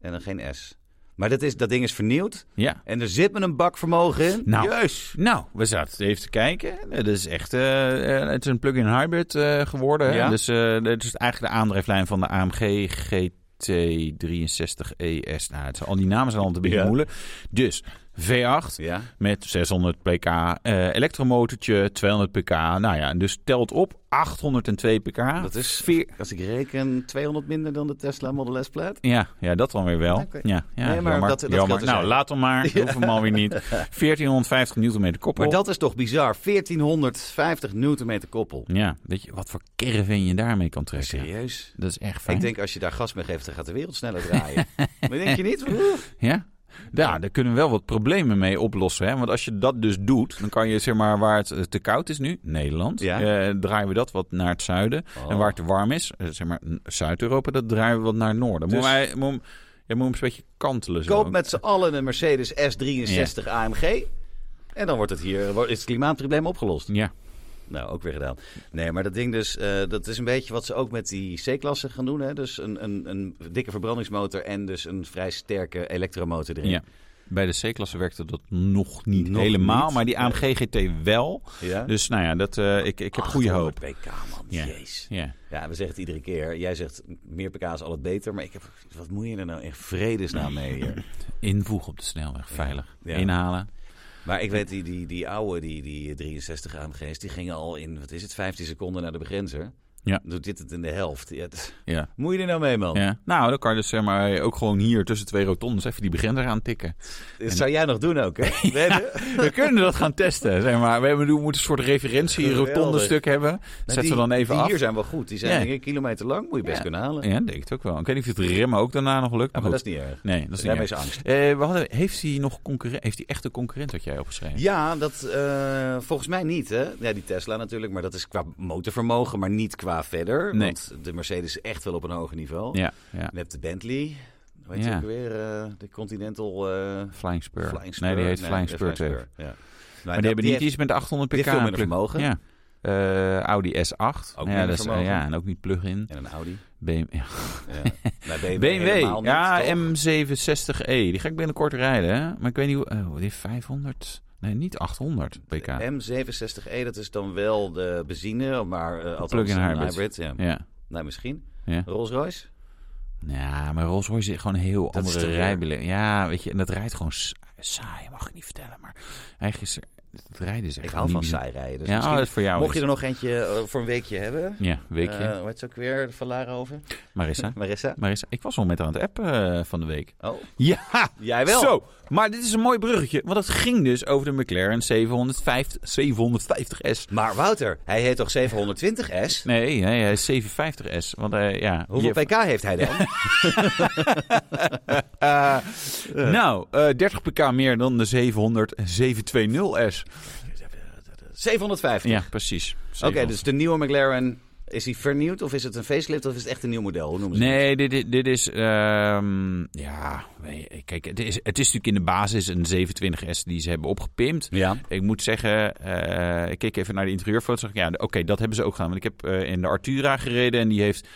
En dan geen S. Maar dat, is, dat ding is vernieuwd. Ja. En er zit me een bak vermogen in. Nou, Juist. nou, we zaten even te kijken. Het is echt eh, eh, het is een plug-in hybrid eh, geworden. hè. Ja. Dus eh, het is eigenlijk de aandrijflijn van de AMG GT63 ES. Nou, het zijn, al die namen zijn al een beetje Ja. moeilijk. Dus V8 Ja. met 600 pk eh elektromotortje, 200 pk. Nou ja, dus telt op 802 pk. Dat is, als ik reken, 200 minder dan de Tesla Model S Plaid. Ja, ja, dat dan weer wel. Ja, ja, Nee, maar jammer. dat- dat jammer. dus Nou, laat hem maar. Hoef hem alweer niet. 1450 newtonmeter koppel. Maar dat is toch bizar? 1450 newtonmeter koppel. Ja, weet je wat voor caravan je daarmee kan trekken? Serieus? Dat is echt fijn. Ik denk als je daar gas mee geeft, dan gaat de wereld sneller draaien. *laughs* maar denk je niet? Oeh. Ja? Ja, daar kunnen we wel wat problemen mee oplossen. Hè? Want als je dat dus doet, dan kan je zeg maar waar het eh, te koud is nu, Nederland, Ja. eh, draaien we dat wat naar het zuiden. Oh. En waar het te warm is, eh, zeg maar Zuid-Europa, dat draaien we wat naar het noorden. Moet Dus- wij, moet, je moet hem een beetje kantelen zo. Koop met z'n allen een Mercedes S63 AMG. En dan wordt het hier wordt- is het klimaatprobleem opgelost. Ja, Nou, ook weer gedaan. Nee, maar dat ding dus, eh, dat is een beetje wat ze ook met die C-klasse gaan doen. Hè? Dus een, een, een dikke verbrandingsmotor en dus een vrij sterke elektromotor erin. ja. Bij de C-klasse werkte dat nog niet Nog helemaal, niet. maar die AMG GT wel. Ja? Dus nou ja, dat, eh, ik, ik heb goede hoop. 800 pk, man. Ja. Jeez. Ja. Ja, we zeggen het iedere keer. Jij zegt meer pk is altijd beter. Maar ik heb, wat moet je er nou in vredesnaam mee *laughs* hier? Invoegen op de snelweg, veilig. Ja. Inhalen. Maar ik weet, die, die, die oude, die, die 63 AMG's, die gingen al in, wat is het, 15 seconden naar de begrenzer. Ja. Doet dit het in de helft. Ja, *laughs* moet je er nou mee, man? Ja. Nou, dan kan je dus zeg maar ook gewoon hier tussen twee rotondes even die begrenzer aan tikken. Dat zou jij nog doen ook, hè? *laughs* We kunnen dat gaan testen. Zeg maar. We hebben, we moeten een soort referentie Geweldig. rotonde stuk hebben. Nou, Zet die- ze dan even die af. hier zijn wel goed. Die zijn een kilometer lang. Moet je best kunnen halen. Ja, denk ik het ook wel. Ik weet niet of het remmen ook daarna nog lukt. Maar dat is niet erg. Nee, dat is niet erg. angst. Eh, we hadden, heeft hij nog concurrent? Heeft hij echt een concurrent, had jij opgeschreven? Ja, dat eh, volgens mij niet, hè? Ja, die Tesla natuurlijk, maar dat is qua motorvermogen, maar niet qua verder. Nee. Want de Mercedes is echt wel op een hoger niveau. Ja, ja. Je hebt de Bentley, hoe heet Ja. je ook weer? eh, de Continental eh, Flying Spur. Flying Spur. Nee, die heet Nee, Flying Spur Flying 2. Spur, Ja. Maar die hebben niet iets met 800 pk. die heeft veel minder vermogen. Ja. Eh, Audi S8. Ook ja, dat is, ja, en ook niet plug-in. En een Audi. BMW, ja. Ja. BMW, BMW, niet, ja, toch? M760e. Die ga ik binnenkort rijden, hè? Maar ik weet niet hoe... Oh, die heeft 500... Nee, niet 800 pk. M67E, dat is dan wel de benzine, maar uh, althans Plug-in een hybrid. Ja. Ja. Nou, misschien. Ja. Rolls Royce? ja, maar Rolls Royce is gewoon een heel Dat andere. Ja, weet je, en dat rijdt gewoon sa- saai, mag ik niet vertellen. Maar eigenlijk is er... Het rijden is echt Ik hou van saai rijden. Dus ja, oh, misschien- dat is voor jou. mocht je is- er nog eentje eh, voor een weekje hebben? Ja, weekje. Eh, hoe heet ze ook weer? Van Lara over? Marissa. *laughs* Marissa? Marissa. Ik was al met haar aan het appen eh, van de week. Oh, Ja, jij wel? Zo, maar dit is een mooi bruggetje. Want het ging dus over de McLaren 750, 750S. Maar Wouter, hij heet toch 720S? Nee, nee, hij is 750S. Want eh, ja, Hoeveel pk heeft hij dan? Eh, *laughs* *laughs* Nou, eh 30 pk meer dan de 700 720S. 750. Ja, precies. Oké, dus de nieuwe McLaren, is die vernieuwd of is het een facelift of is het echt een nieuw model? Hoe noemen ze? Nee, dit, dit, dit is... ehm, ja, kijk, het is, het is natuurlijk in de basis een 720S die ze hebben opgepimpt. Ja. Ik moet zeggen, eh, ik keek even naar de interieurfoto's. ik, Ja, oké, dat hebben ze ook gedaan. Want ik heb eh, in de Artura gereden en die heeft...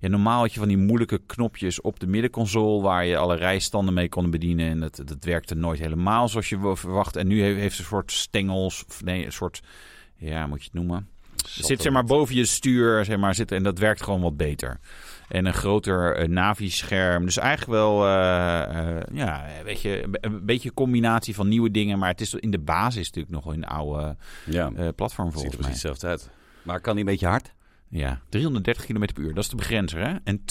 Ja, normaal had je van die moeilijke knopjes op de middenconsole... waar je alle rijstanden mee kon bedienen. En dat, dat werkte nooit helemaal zoals je verwacht. En nu heeft, ze een soort stengels, of nee, een soort... Ja, moet je het noemen? Zit zeg maar boven je stuur, zeg maar, zitten en dat werkt gewoon wat beter. En een groter eh, navi-scherm. Dus eigenlijk wel, eh, ja, weet je, een, beetje een combinatie van nieuwe dingen. Maar het is in de basis natuurlijk nog een oude Ja, platform ziet er volgens mij. precies hetzelfde uit. Maar kan die een beetje hard? Ja, 330 km per uur, dat is de begrenzer, hè? En 2,8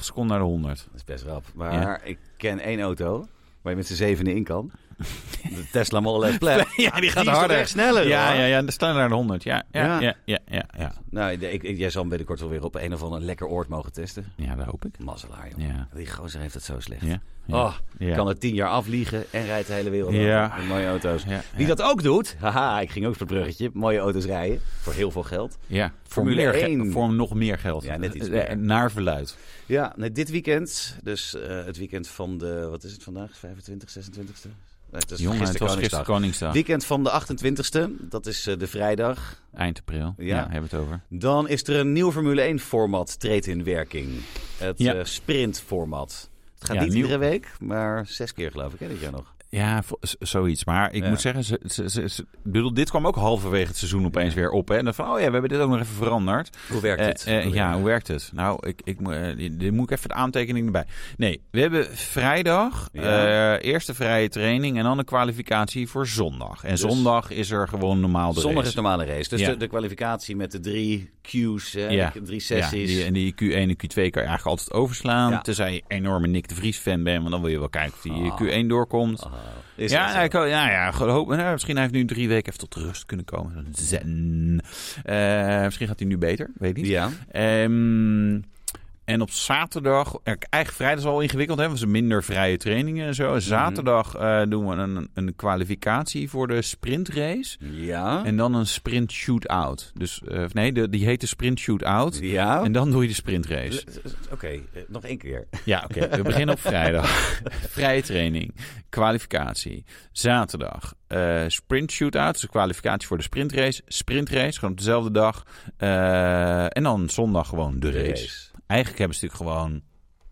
seconden naar de 100. Dat is best rap. Maar ik ken één auto waar je met z'n zevenen in kan. *laughs* De Tesla Model S Plaid. *laughs* ja, die gaat Die harder. echt sneller, Ja, hoor? ja, ja, dan de 100. Ja, ja, Ja. ja, ja. Nou, ik, ik- jij zal hem binnenkort wel weer op een of ander lekker oord mogen testen. Ja, dat hoop ik. Mazzelaar, joh. Ja. Die gozer heeft het zo slecht. Ja, ja. Oh, kan er tien jaar afvliegen en rijdt de hele wereld Ja. met mooie auto's. Ja, Wie dat ook doet, *laughs* haha, ik ging ook op het bruggetje, mooie auto's rijden voor heel veel geld. Ja, voor, Formule meer ge- 1. voor nog meer geld. Ja, net iets Eh, meer. Naar verluid. Ja, nee, dit weekend, dus eh, het weekend van de, wat is het vandaag, 25, 26e? Het is Jongen, het gisteren was gisteren Koningsdag. Koningsdag. Weekend van de 28e, dat is eh, de vrijdag. Eind april. Ja. Ja, hebben we het over. Dan is er een nieuw Formule 1 format treedt in werking. Het Ja. eh, sprint format. Het gaat Ja, niet nieuw. iedere week, maar zes keer geloof ik, hè, dit jaar nog. Ja, zoiets. Maar ik Ja. moet zeggen, ze, ze, ze, ze- ik bedoel, dit kwam ook halverwege het seizoen opeens weer op. Hè? En dan van, oh ja, we hebben dit ook nog even veranderd. Hoe werkt het? Eh, eh, ja, hoe werkt het? Nou, ik, ik, moet- eh, dit moet ik even de aantekening erbij. Nee, we hebben vrijdag, Ja. eerste vrije training en dan een kwalificatie voor zondag. En Dus- zondag is er gewoon normaal de Zondag race. is de normale race. Dus Ja. de, de kwalificatie met de drie Q's, hè, Ja. de drie sessies. die, en die Q1 en Q2 kan je eigenlijk altijd overslaan. Tenzij je enorme Nick de Vries fan bent, want dan wil je wel kijken of die Ah. Q1 doorkomt. Ah, is ja, nou, ik, hoop- ja, hoop, nou, misschien hij heeft nu drie weken even tot rust kunnen komen. Zen. Eh, misschien gaat hij nu beter, weet ik niet. Ja. Ehm, en op zaterdag, eh, eigenlijk vrijdag is al ingewikkeld, want ze minder vrije trainingen en zo. Zaterdag eh, doen we een, een kwalificatie voor de sprintrace. Ja. En dan een sprint shootout. Dus, eh, nee, de, die heet de sprint shootout. ja. En dan doe je de sprintrace. Oké, nog één keer. Ja, oké. *laughs* We beginnen op vrijdag. *laughs* Vrije training. Kwalificatie. Zaterdag. eh, sprint shootout. Dus de kwalificatie voor de sprintrace. Sprintrace. Gewoon op dezelfde dag. En dan zondag gewoon de race. Eigenlijk hebben ze natuurlijk gewoon...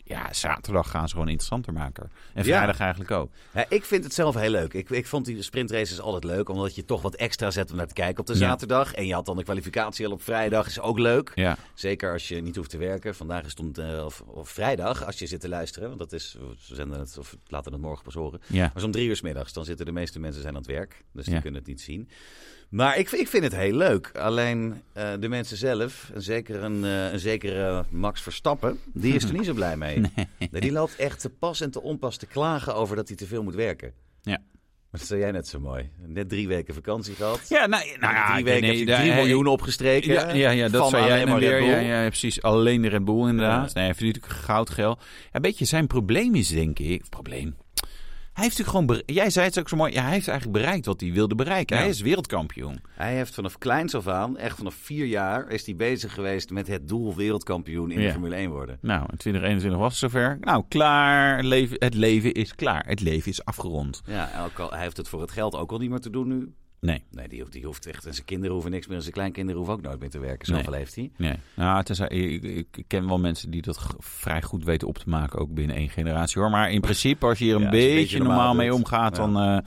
Ja, zaterdag gaan ze gewoon interessanter maken. En Ja. vrijdag eigenlijk ook. Ja, ik vind het zelf heel leuk. Ik, ik vond die sprintraces altijd leuk, omdat je toch wat extra zet om naar te kijken op de Ja. zaterdag. En je had dan de kwalificatie al op vrijdag, is ook leuk. Ja, Zeker als je niet hoeft te werken. Vandaag is het om, eh, of, of vrijdag, als je zit te luisteren. Want dat is, we zenden het, of laten het morgen pas horen. ja. Maar om drie uur 's middags, dan zitten de meeste mensen zijn aan het werk. Dus die kunnen het niet zien. Maar ik, ik vind het heel leuk. Alleen eh, de mensen zelf, en zeker een, eh, een zekere Max Verstappen, die is er niet zo blij mee. *laughs* Nee, Die loopt echt te pas en te onpas te klagen over dat hij te veel moet werken. Ja. Maar dat zei jij net zo mooi. Net drie weken vakantie gehad. Ja, nou, nou ja, drie weken nee, heb je drie miljoen opgestreken. Ja, ja, ja dat zei jij maar weer. Ja, ja, precies. Alleen de Red Bull inderdaad. Ja. Nee, hij verdient natuurlijk goud geld. Ja, een beetje zijn probleem is, denk ik... Probleem. Hij heeft natuurlijk gewoon... Jij zei het ook zo mooi. Ja, hij heeft eigenlijk bereikt wat hij wilde bereiken. Ja. Hij is wereldkampioen. Hij heeft vanaf kleins af aan, echt vanaf vier jaar, is hij bezig geweest met het doel wereldkampioen in Ja. de Formule 1 worden. Nou, in 2021 was het zover. Nou, klaar. Het leven, het leven is klaar. Het leven is afgerond. Ja, en ook al, hij heeft het voor het geld ook al niet meer te doen nu. Nee. Nee, die hoeft, die hoeft echt. En zijn kinderen hoeven niks meer. En zijn kleinkinderen hoeven ook nooit meer te werken. Zoveel heeft hij. Nee. Nou, tenzij, ik, ik, ik ken wel mensen die dat vrij goed weten op te maken, ook binnen één generatie hoor. Maar in principe, als je hier een Ja, beetje, normaal, normaal mee omgaat, Ja. dan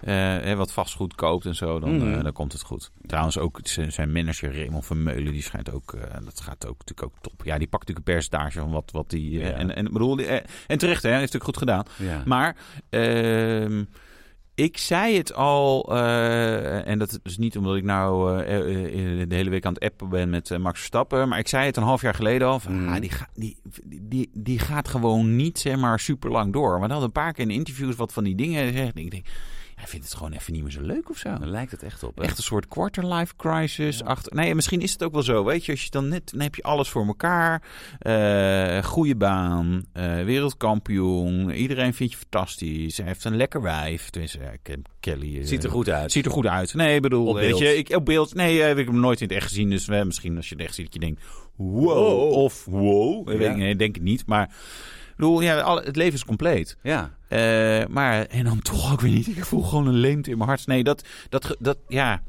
eh, eh, wat vastgoed koopt en zo, dan, Mhm. eh, dan komt het goed. Trouwens, ook zijn manager Raymond Vermeulen, die schijnt ook, dat gaat ook natuurlijk ook top. Ja, die pakt natuurlijk een percentage van wat, wat die. Ja. en, en, bedoel, en terecht, hè, heeft het goed gedaan. Maar ehm, ik zei het al, eh, en dat is niet omdat ik nou eh, eh, de hele week aan het appen ben met Max Verstappen, maar ik zei het een half jaar geleden al. Van, Mm. ah, die, ga- die, die, die gaat gewoon niet zeg maar super lang door. Maar dan hadden een paar keer in interviews wat van die dingen gezegd. Ik denk, hij vindt het gewoon even niet meer zo leuk of zo. Daar lijkt het echt op. Hè? Echt een soort quarter-life crisis. Ja. Achter... Nee, misschien is het ook wel zo. Weet je, als je dan net, dan heb je alles voor elkaar. Eh goede baan, eh, wereldkampioen. Iedereen vindt je fantastisch. Hij heeft een lekker wijf. Ken Kelly. eh, Ziet er goed uit. Ziet er goed uit. Nee, ik bedoel, Op weet je, ik, op beeld. Nee, heb ik hem nooit in het echt gezien. Dus misschien als je het echt ziet, dat je denkt, wow, Wow. of wow. Weet Ja. ik, nee, denk ik niet. Maar bedoel, ja, het leven is compleet. Ja. Eh, maar, en dan toch ook weer niet. Ik voel gewoon een leemte in mijn hart. Nee, dat, dat, dat ja.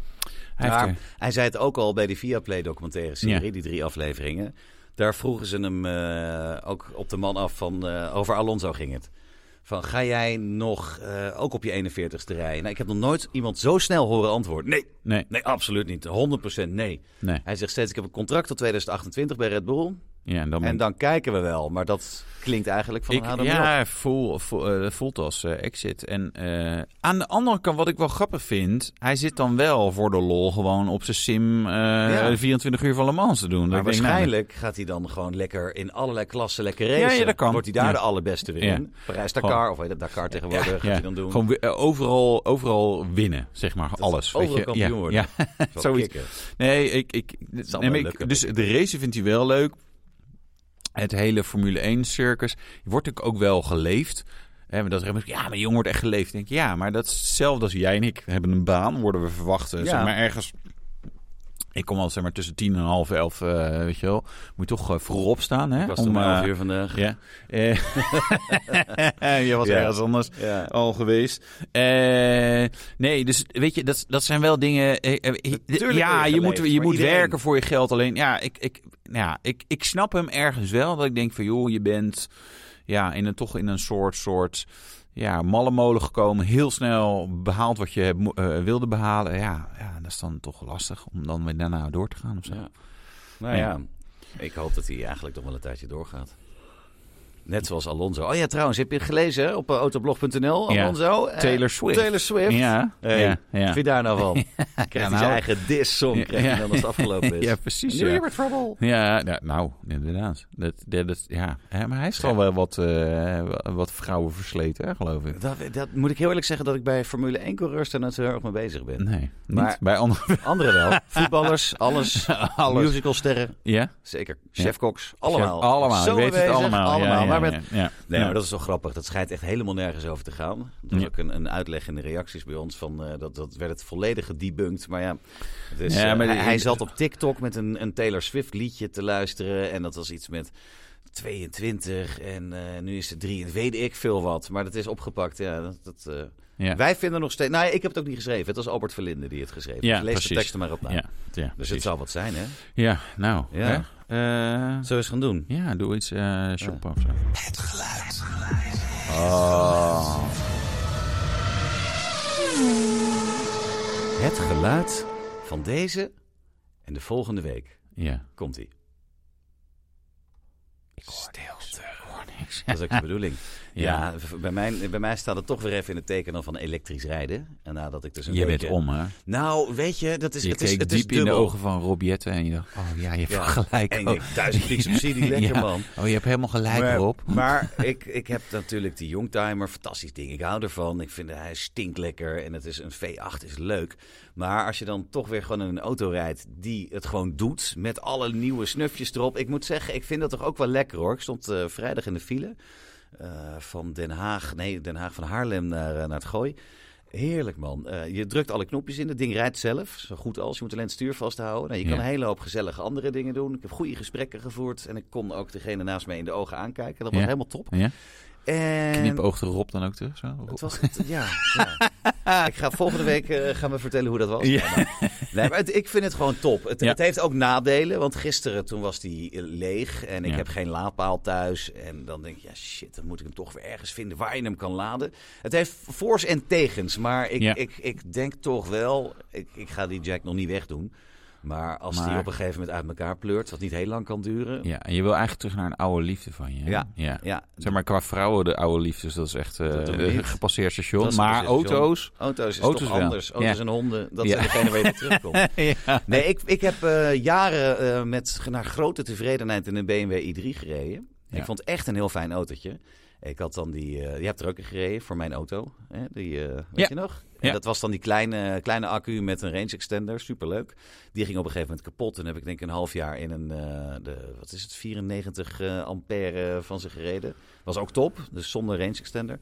Hij Maar heeft er- hij zei het ook al bij die Viaplay documentaire serie, Ja. die drie afleveringen. Daar vroegen ze hem eh, ook op de man af van, eh, over Alonso ging het. Van, ga jij nog ook op je 41ste rijden? Nou, ik heb nog nooit iemand zo snel horen antwoorden. Nee, nee, nee, absoluut niet. 100% nee. nee. Hij zegt steeds, ik heb een contract tot 2028 bij Red Bull. Ja, en dan, En dan kijken we wel. Maar dat klinkt eigenlijk van, ik, op. ja, voel, voel, eh, voelt als eh, exit. En eh, aan de andere kant, wat ik wel grappig vind, hij zit dan wel voor de lol gewoon op zijn sim Ja. 24 uur van Le Mans te doen. Maar Dat ik denk, nou, waarschijnlijk gaat hij dan gewoon lekker in allerlei klassen lekker racen. Ja, ja, dat kan. Wordt hij daar de allerbeste weer in. Parijs-Dakar, of weet het, Dakar tegenwoordig gaat hij dan doen. Gewoon overal, overal winnen, zeg maar. alles. overal weet je. kampioen worden. Ja, *laughs* Zo *laughs* zoiets. Nee, ik, ik, nee, maar ik- dus de race vindt hij wel leuk. Het hele Formule 1 circus wordt natuurlijk ook wel geleefd. Hè, dat er ja, maar die jongen wordt echt geleefd. Ik denk, ja, maar dat is hetzelfde als jij en ik. We hebben een baan, worden we verwacht. Ja. Zeg maar ergens. Ik kom al zeg maar tussen tien en half elf, eh, weet je wel. Moet je toch eh, voorop staan, hè? Ik was om eh, 11 uur vandaag. Ja. *laughs* Je was Ja. ergens anders Ja. al geweest. Nee, dus weet je, dat, dat zijn wel dingen. ja, je moet, je moet iedereen. werken voor je geld. Alleen, ja, ik, ik, ja ik, ik snap hem ergens wel. Dat ik denk van, joh, je bent ja, in een, toch in een soort, soort ja, mallenmolen gekomen. Heel snel behaald wat je eh, wilde behalen. Ja, ja, dat is dan toch lastig om dan weer daarna door te gaan of zo. Ja. Nou ja. ik hoop dat hij eigenlijk nog wel een tijdje doorgaat. Net zoals Alonso. Oh ja, trouwens, heb je het gelezen op eh, autoblog.nl? Alonso. eh, Taylor Swift. Taylor Swift. Ja, Hey, ja, vind daar nou van? *laughs* Krijgt hij nou. zijn eigen diss-song krijgt dan als het afgelopen is. *laughs* Ja, precies. Ja. weer trouble. Ja, ja, nou, inderdaad. Dat, dat, dat- ja. Maar hij is toch wel wat, eh, wat vrouwen versleten, hè, geloof ik. Dat, dat moet ik heel eerlijk zeggen dat ik bij Formule 1-coureurs daar net zo erg mee bezig ben. Nee, niet. Maar- bij anderen. *laughs* Anderen wel. Voetballers, alles. Alles. Musicalsterren. Ja? Zeker. Chefkoks. Allemaal. Allemaal. Zo weet het allemaal. Ja, allemaal. Ja. Nee, Ja. maar dat is toch grappig. Dat schijnt echt helemaal nergens over te gaan. Er was Ja. ook een, een uitleg in de reacties bij ons van eh, dat, dat werd het volledig gedebunked. Maar ja, het is, Ja, eh, maar hij, die- hij zat op TikTok met een, een Taylor Swift liedje te luisteren. En dat was iets met 22 en eh, nu is het 3 en weet ik veel wat. Maar dat is opgepakt. Ja, dat, dat, eh, Ja. Wij vinden nog steeds... Nou, ik heb het ook niet geschreven. Het was Albert Verlinde die het geschreven Ja, heeft. Lees precies. de teksten maar op na. Ja, ja, Dus precies. het zal wat zijn, hè? Ja, nou. Ja. Hè? Eh, Zullen we eens gaan doen? ja, doe iets eh shoppen of zo. Het geluid. Oh. Het geluid van deze en de volgende week Ja. komt ie. Stilte. Hoor niks. Dat is ook de bedoeling. *laughs* Ja. Bij, mij, bij mij staat het toch weer even in het teken dan van elektrisch rijden. En nadat ik dus een Je bent beetje- om, hè? Nou, weet je, dat is, Je het is, het diep is in de ogen van Rob Jette en je dacht, oh ja, je hebt Ja. gelijk. En Oh. duizend piek subsidie, *laughs* lekker Ja. man. Oh, je hebt helemaal gelijk, maar, Rob. Maar *laughs* ik, ik heb natuurlijk die Youngtimer, fantastisch ding. Ik hou ervan. Ik vind hij stinkt lekker en het is een V8 is leuk. Maar als je dan toch weer gewoon een auto rijdt die het gewoon doet met alle nieuwe snufjes erop. Ik moet zeggen, ik vind dat toch ook wel lekker hoor. Ik stond eh, vrijdag in de file van Den Haag, nee Den Haag van Haarlem naar, eh, naar het Gooi. Heerlijk man. Eh, je drukt alle knopjes in. Het ding rijdt zelf. Zo goed als. Je moet alleen het stuur vasthouden. Nou, je kan Ja. een hele hoop gezellige andere dingen doen. Ik heb goede gesprekken gevoerd. En ik kon ook degene naast mij in de ogen aankijken. Dat was Ja. helemaal top. Ja? En Knipoogde Rob dan ook terug? Zo? het was het, ja, ja. *laughs* Ik ga volgende week eh, gaan we vertellen hoe dat was. Ja. Maar, nee, maar het- ik vind het gewoon top. Het, Ja. het heeft ook nadelen, want gisteren toen was die eh, leeg en ik Ja. heb geen laadpaal thuis. En dan denk je, ja shit, dan moet ik hem toch weer ergens vinden waar je hem kan laden. Het heeft voor's en tegens, maar ik, Ja. ik, ik denk toch wel, ik, ik ga die jack nog niet wegdoen. Maar als die op een gegeven moment uit elkaar pleurt, wat niet heel lang kan duren. Ja, en je wil eigenlijk terug naar een oude liefde van je. hè? Ja. ja. Ja, Zeg maar qua vrouwen de oude liefdes, dat is echt eh, Dat een niet. gepasseerd station. Maar gepasseerd station. auto's... Auto's is Auto's toch wel. anders. Auto's Ja. en honden, dat Ja. zijn degene waar je weer terugkomt. *laughs* ja. Nee, ik, ik heb eh, jaren eh, met naar grote tevredenheid in een BMW i3 gereden. Ik vond het echt een heel fijn autootje. Ik had dan die, eh, je hebt er ook in gereden voor mijn auto. Hè? Die, eh, weet Ja. je nog? En Ja. dat was dan die kleine, kleine accu met een range extender. Superleuk. Die ging op een gegeven moment kapot. En heb ik denk ik een half jaar in een, eh, de, wat is het, 94 eh, ampère van ze gereden. Was ook top, dus zonder range extender.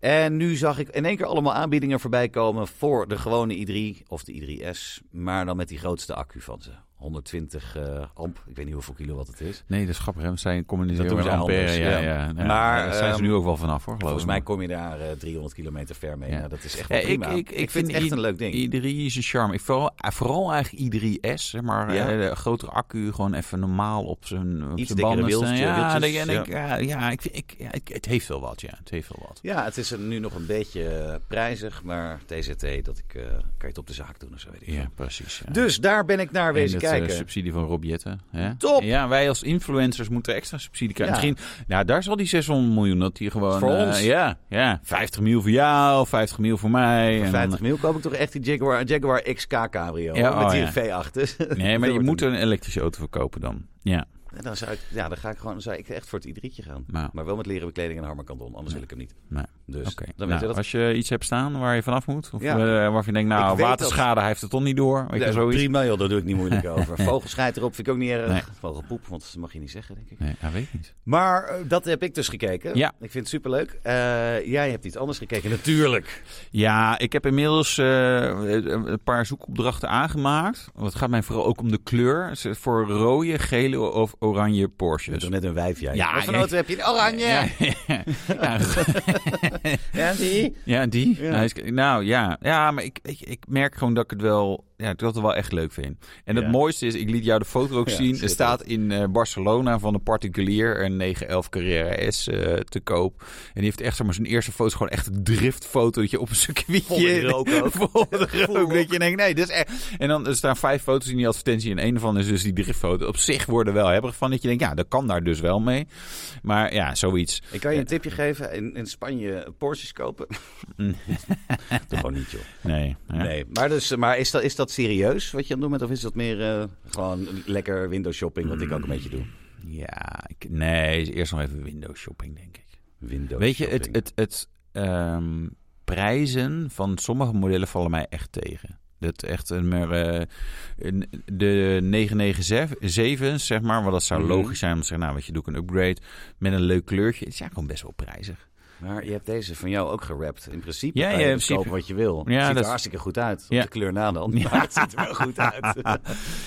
En nu zag ik in één keer allemaal aanbiedingen voorbij komen voor de gewone i3 of de i3S. Maar dan met die grootste accu van ze. 120 eh, amp. Ik weet niet hoeveel kilowatt het is. Nee, dat is grappig. Hè? want Zij communiceren Dat doen ze ampère. anders, Ja, ja. ja. ja. Maar, daar zijn ze ehm, nu ook wel vanaf, hoor. Volgens mij kom je daar eh, 300 kilometer ver mee. Ja. Nou, dat is echt Ja, wel ik, prima. ik, ik, vind het echt een leuk ding. i3 is een charme. Ik vooral, eh, vooral eigenlijk i3S, zeg maar. Eh, de grotere accu, gewoon even normaal op zijn, op Iets zijn banden staan. Ja, wieltjes, ja. ik, ik, het heeft wel wat, ja. Het heeft wel wat. Ja, het is er nu nog een beetje eh, prijzig. Maar TZT, dat ik, eh, kan je het op de zaak doen of zo weet ik Ja, precies. Dus daar ben ik naar En wezen het, eh, kijken. subsidie van Rob Jetten, hè? Top! Ja, wij als influencers moeten extra subsidie krijgen. Ja. Misschien, nou, daar zal die 600 miljoen, dat die gewoon... Voor eh, ons. Ja, ja, 50 miljoen voor jou, 50 miljoen voor mij. Voor en 50 dan- mil koop ik toch echt die Jaguar, Jaguar XK Cabrio. Ja, met oh, die ja. V8. Dus *laughs* Nee, maar je moet een- een elektrische auto verkopen dan. Ja, En Dan, zou ik, ja, dan ga ik gewoon, dan zou ik echt voor het i3'tje gaan. Nou. Maar wel met leren bekleding en harmerkandon, anders wil ik hem niet. nee. Dus dan Nou, je dat. Als je iets hebt staan waar je vanaf moet, of Ja. eh, waarvan je denkt, Ik nou, waterschade, hij heeft het toch niet door. Weet zoiets. prima joh, daar doe ik niet moeilijk *laughs* over. Vogelschijt erop vind ik ook niet erg. Nee. Vogelpoep, want dat mag je niet zeggen, denk ik. Nee, hij weet niet. Maar eh, dat heb ik dus gekeken. Ja. Ik vind het superleuk. Eh jij hebt iets anders gekeken, natuurlijk. Ja, ik heb inmiddels een paar zoekopdrachten aangemaakt. Want het gaat mij vooral ook om de kleur. Voor rode, gele of oranje Porsches. toch net een wijf, jij. Ja, Wat voor ja. auto heb je? Een oranje. Ja, Ja, ja, die? ja, die. Ja. Nou, Nou ja, ja maar ik, je, ik merk gewoon dat ik het wel... ja, ik dat wel echt leuk vind. En het Ja. mooiste is, ik liet jou de foto ook Ja, zien. Er staat in eh, Barcelona van een particulier een 911 Carrera S eh, te koop. En die heeft echt maar, zijn eerste foto gewoon echt een driftfotootje op een circuitje. Rook ook. *laughs* Rook. Dat je denkt, nee, dit is echt... En dan er staan vijf foto's in die advertentie. En een van is dus die driftfoto. Op zich worden wel hebberig van. Dat je denkt, ja, dat kan daar dus wel mee. Maar ja, zoiets. Ik kan je een tipje geven. In, in Spanje Porsches kopen. *laughs* Toch gewoon niet, joh. Nee. ja. Nee, maar, dus, maar is, dat, is dat serieus wat je aan het doen bent? Of is dat meer eh, gewoon lekker window shopping, wat ik ook een beetje doe? Ja, ik, nee, eerst nog even window shopping, denk ik. Window Weet je, het, het, het ehm, prijzen van sommige modellen vallen mij echt tegen. Dat echt een, een- de 997, zeg maar, wat dat zou Mhm. logisch zijn om te zeggen, nou, weet je, doe ik een upgrade met een leuk kleurtje. Het is ja, gewoon best wel prijzig. Maar je hebt deze van jou ook gerapt. In principe Ja, ja, je in dus principe. kopen wat je wil. Ja, het ziet er hartstikke goed uit. Op Ja. de kleur na dan. *laughs* Ja. Het ziet er wel goed uit. *laughs*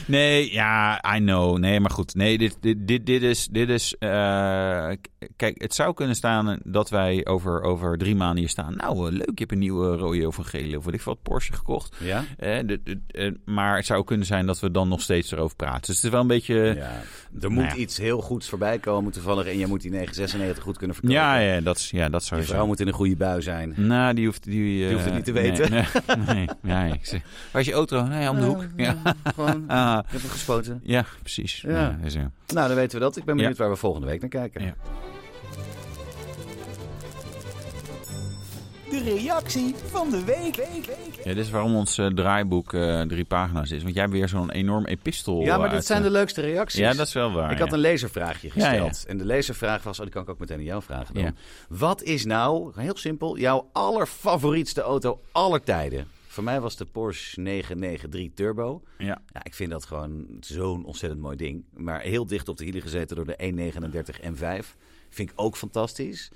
Nee, ja, I know. Nee, maar goed. Nee, dit, dit, dit, dit is. Dit is eh, kijk, het zou kunnen staan dat wij over, over drie maanden hier staan. Nou, eh, leuk, je hebt een nieuwe rode of een gele of weet ik wat Porsche gekocht. ja? Eh, de- de- maar het zou kunnen zijn dat we dan nog steeds erover praten. Dus het is wel een beetje. Ja, ja. Er moet ja. iets heel goeds voorbij komen toevallig. En je moet die 996 goed kunnen verkopen. ja, dat, is- ja, dat zou vrouw moet in een goede bui zijn. Nou, die hoeft, die, eh, hoeft het niet te weten. Nee, nee, waar is je auto? Nee, om de hoek. Ja, Gewoon, *laughs* Ah, ik heb hem gespoten. ja precies. Ja. Nou, dan weten we dat. Ik ben benieuwd waar we volgende week naar kijken. De reactie van de week. Ja, dit is waarom ons eh, draaiboek eh, drie pagina's is. Want jij hebt weer zo'n enorm epistel. Ja, maar uit, dat zijn de eh, leukste reacties. Ja, dat is wel waar. Ik had een lezersvraagje Ja, gesteld. En de lezersvraag was, oh, die kan ik ook meteen aan jou vragen dan. Ja. Wat is nou, heel simpel, jouw allerfavorietste auto aller tijden? Voor mij was de Porsche 993 Turbo. Ja. Ja, ik vind dat gewoon zo'n ontzettend mooi ding. Maar heel dicht op de hielen gezeten door de 139 M5. Vind ik ook fantastisch.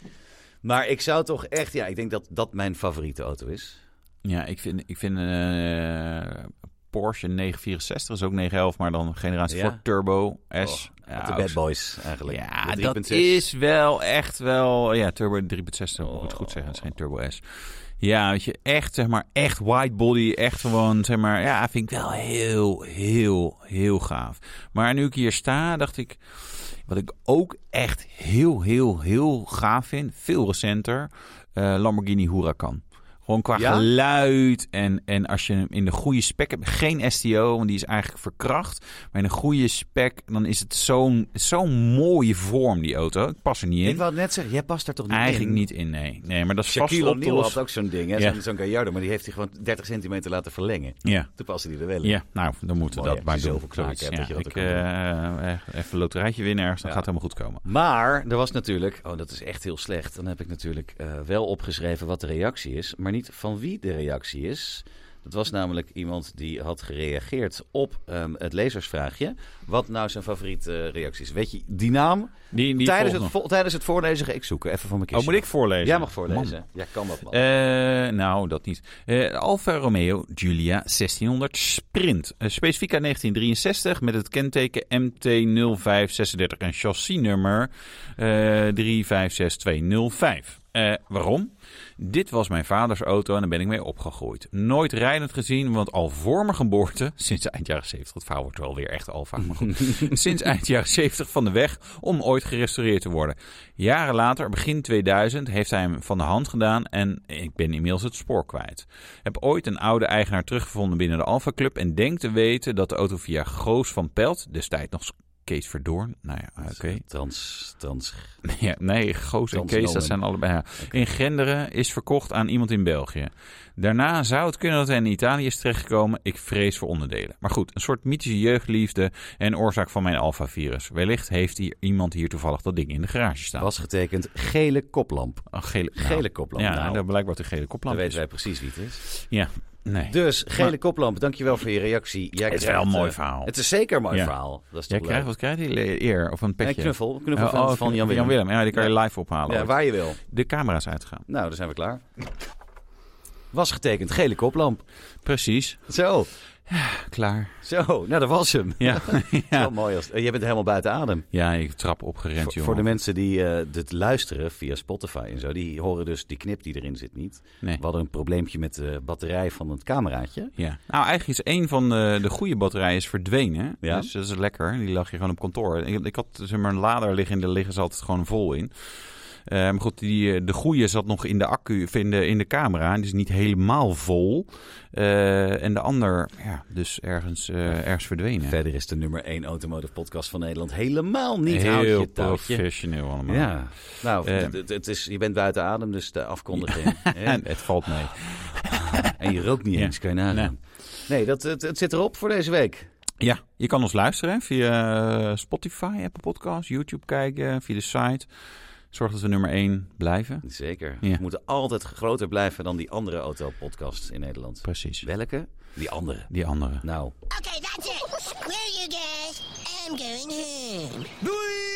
Maar ik zou toch echt, ja, ik denk dat dat mijn favoriete auto is. Ja, ik vind, ik vind eh, Porsche 964 is ook 911, maar dan generatie Ja? voor Turbo S. Oh, ja, de Bad Boys eigenlijk. Ja, dat 3.6. is wel echt wel... Ja, Turbo 3.6, dat moet ik goed zeggen. Het is geen Turbo S. Ja, weet je, echt, zeg maar, echt white body. Echt gewoon, zeg maar, ja, vind ik wel heel, heel, heel gaaf. Maar nu ik hier sta, dacht ik... Wat ik ook echt heel, heel, heel gaaf vind, veel recenter, eh, Lamborghini Huracan. Gewoon qua Ja? geluid en, en als je hem in de goede spec hebt. Geen STO, want die is eigenlijk verkracht. Maar in een goede spec, dan is het zo'n zo'n mooie vorm, die auto. Ik pas er niet in. Ik wou net zeggen, jij past daar toch niet Eigenlijk in? niet in, nee. Nee, maar dat is vast Shaquille op te O'Neal had ook zo'n ding, hè? Ja. Zo'n- Gallardo, maar die heeft hij gewoon 30 centimeter laten verlengen. Ja. Toen paste die er wel in. Ja, nou, dan moeten we dat hè, maar doen. Zoiets, hebt, ja. dat je Ik, eh, even een loterijtje winnen ergens, dan gaat het helemaal goed komen. Maar er was natuurlijk, oh dat is echt heel slecht. Dan heb ik natuurlijk wel opgeschreven wat de reactie is, maar niet van wie de reactie is. Dat was namelijk iemand die had gereageerd op ehm, het lezersvraagje. Wat nou zijn favoriete reactie is. Weet je die naam? Die, die tijdens, het, vo- tijdens het voorlezen ga ik zoeken. Even van mijn Oh, kistje. moet ik voorlezen? Jij mag voorlezen. Man. Ja, kan dat man. Eh, nou, dat niet. Eh, Alfa Romeo Giulia 1600 Sprint. Eh, specifiek uit 1963 met het kenteken MT0536 en chassisnummer eh 356205. Eh, waarom? Dit was mijn vaders auto en daar ben ik mee opgegroeid. Nooit rijdend gezien, want al voor mijn geboorte, *laughs* sinds eind jaren 70, het verhaal wordt wel weer echt Alfa, maar goed. *laughs* sinds eind jaren 70 van de weg om ooit gerestaureerd te worden. Jaren later, begin 2000, heeft hij hem van de hand gedaan en ik ben inmiddels het spoor kwijt. Heb ooit een oude eigenaar teruggevonden binnen de Alfa Club en denk te weten dat de auto via Goos van Pelt, destijds nog Kees Verdoorn, nou ja, oké. Trans, trans. *laughs* Ja, nee, Goos en Kees, dat zijn allebei. ja. In Genderen is verkocht aan iemand in België. Daarna zou het kunnen dat hij in Italië is terechtgekomen. Ik vrees voor onderdelen. Maar goed, een soort mythische jeugdliefde en oorzaak van mijn alfa-virus. Wellicht heeft hier iemand hier toevallig dat ding in de garage staan. Was getekend gele koplamp. Een gele, nou, Gele koplamp. Ja, nou, dat blijkbaar de gele dan koplamp weten is. wij precies wie het is. Ja, nee. Dus, gele Maar- koplamp, dankjewel voor je reactie. Jij het is wel een mooi eh, verhaal. Het is zeker een mooi Ja. verhaal. Dat is Jij krijgt, wat krijg je? Eer of een Een petje? knuffel, knuffel Oh, van, oh, van Jan Willem. Ja, die kan je live ophalen. Ja, waar je wil. De camera's uitgaan. Nou, dan zijn we klaar. Was getekend gele koplamp. Precies. Zo. Klaar. Zo, nou dat was hem. Ja, *laughs* ja. mooi. Als, eh, je bent helemaal buiten adem. ja ik trap opgerend, Voor, jongen. voor de mensen die eh dit luisteren via Spotify en zo, die horen dus die knip die erin zit niet. Nee. We hadden een probleempje met de batterij van het cameraatje. Ja. Nou, eigenlijk is een van de, de goede batterijen is verdwenen. Ja? Dus dat is lekker. Die lag hier gewoon op kantoor. Ik, ik had zeg maar, een lader liggen. Daar liggen ze altijd gewoon vol in. Maar goed, die, eh, de goede zat nog in de accu, of in de, camera. Die is niet helemaal vol. Eh, en de ander, ja, dus ergens, eh, ergens verdwenen. Verder is de nummer 1 automotive podcast van Nederland helemaal niet Heel houtje professioneel allemaal. Ja, nou, het, is, je bent buiten adem, dus de afkondiging. *laughs* En het valt mee. *laughs* En je rookt niet Ja. eens, kan je nagaan. Nee, dat, het, het zit erop voor deze week. Ja, je kan ons luisteren via Spotify, Apple Podcasts, YouTube kijken, via de site. Zorg dat we nummer 1 blijven. Zeker. Ja. We moeten altijd groter blijven dan die andere autopodcasts in Nederland. Precies. Welke? Die andere. Die andere. Nou, Okay, that's it. Screw you guys. I'm going home. Doei!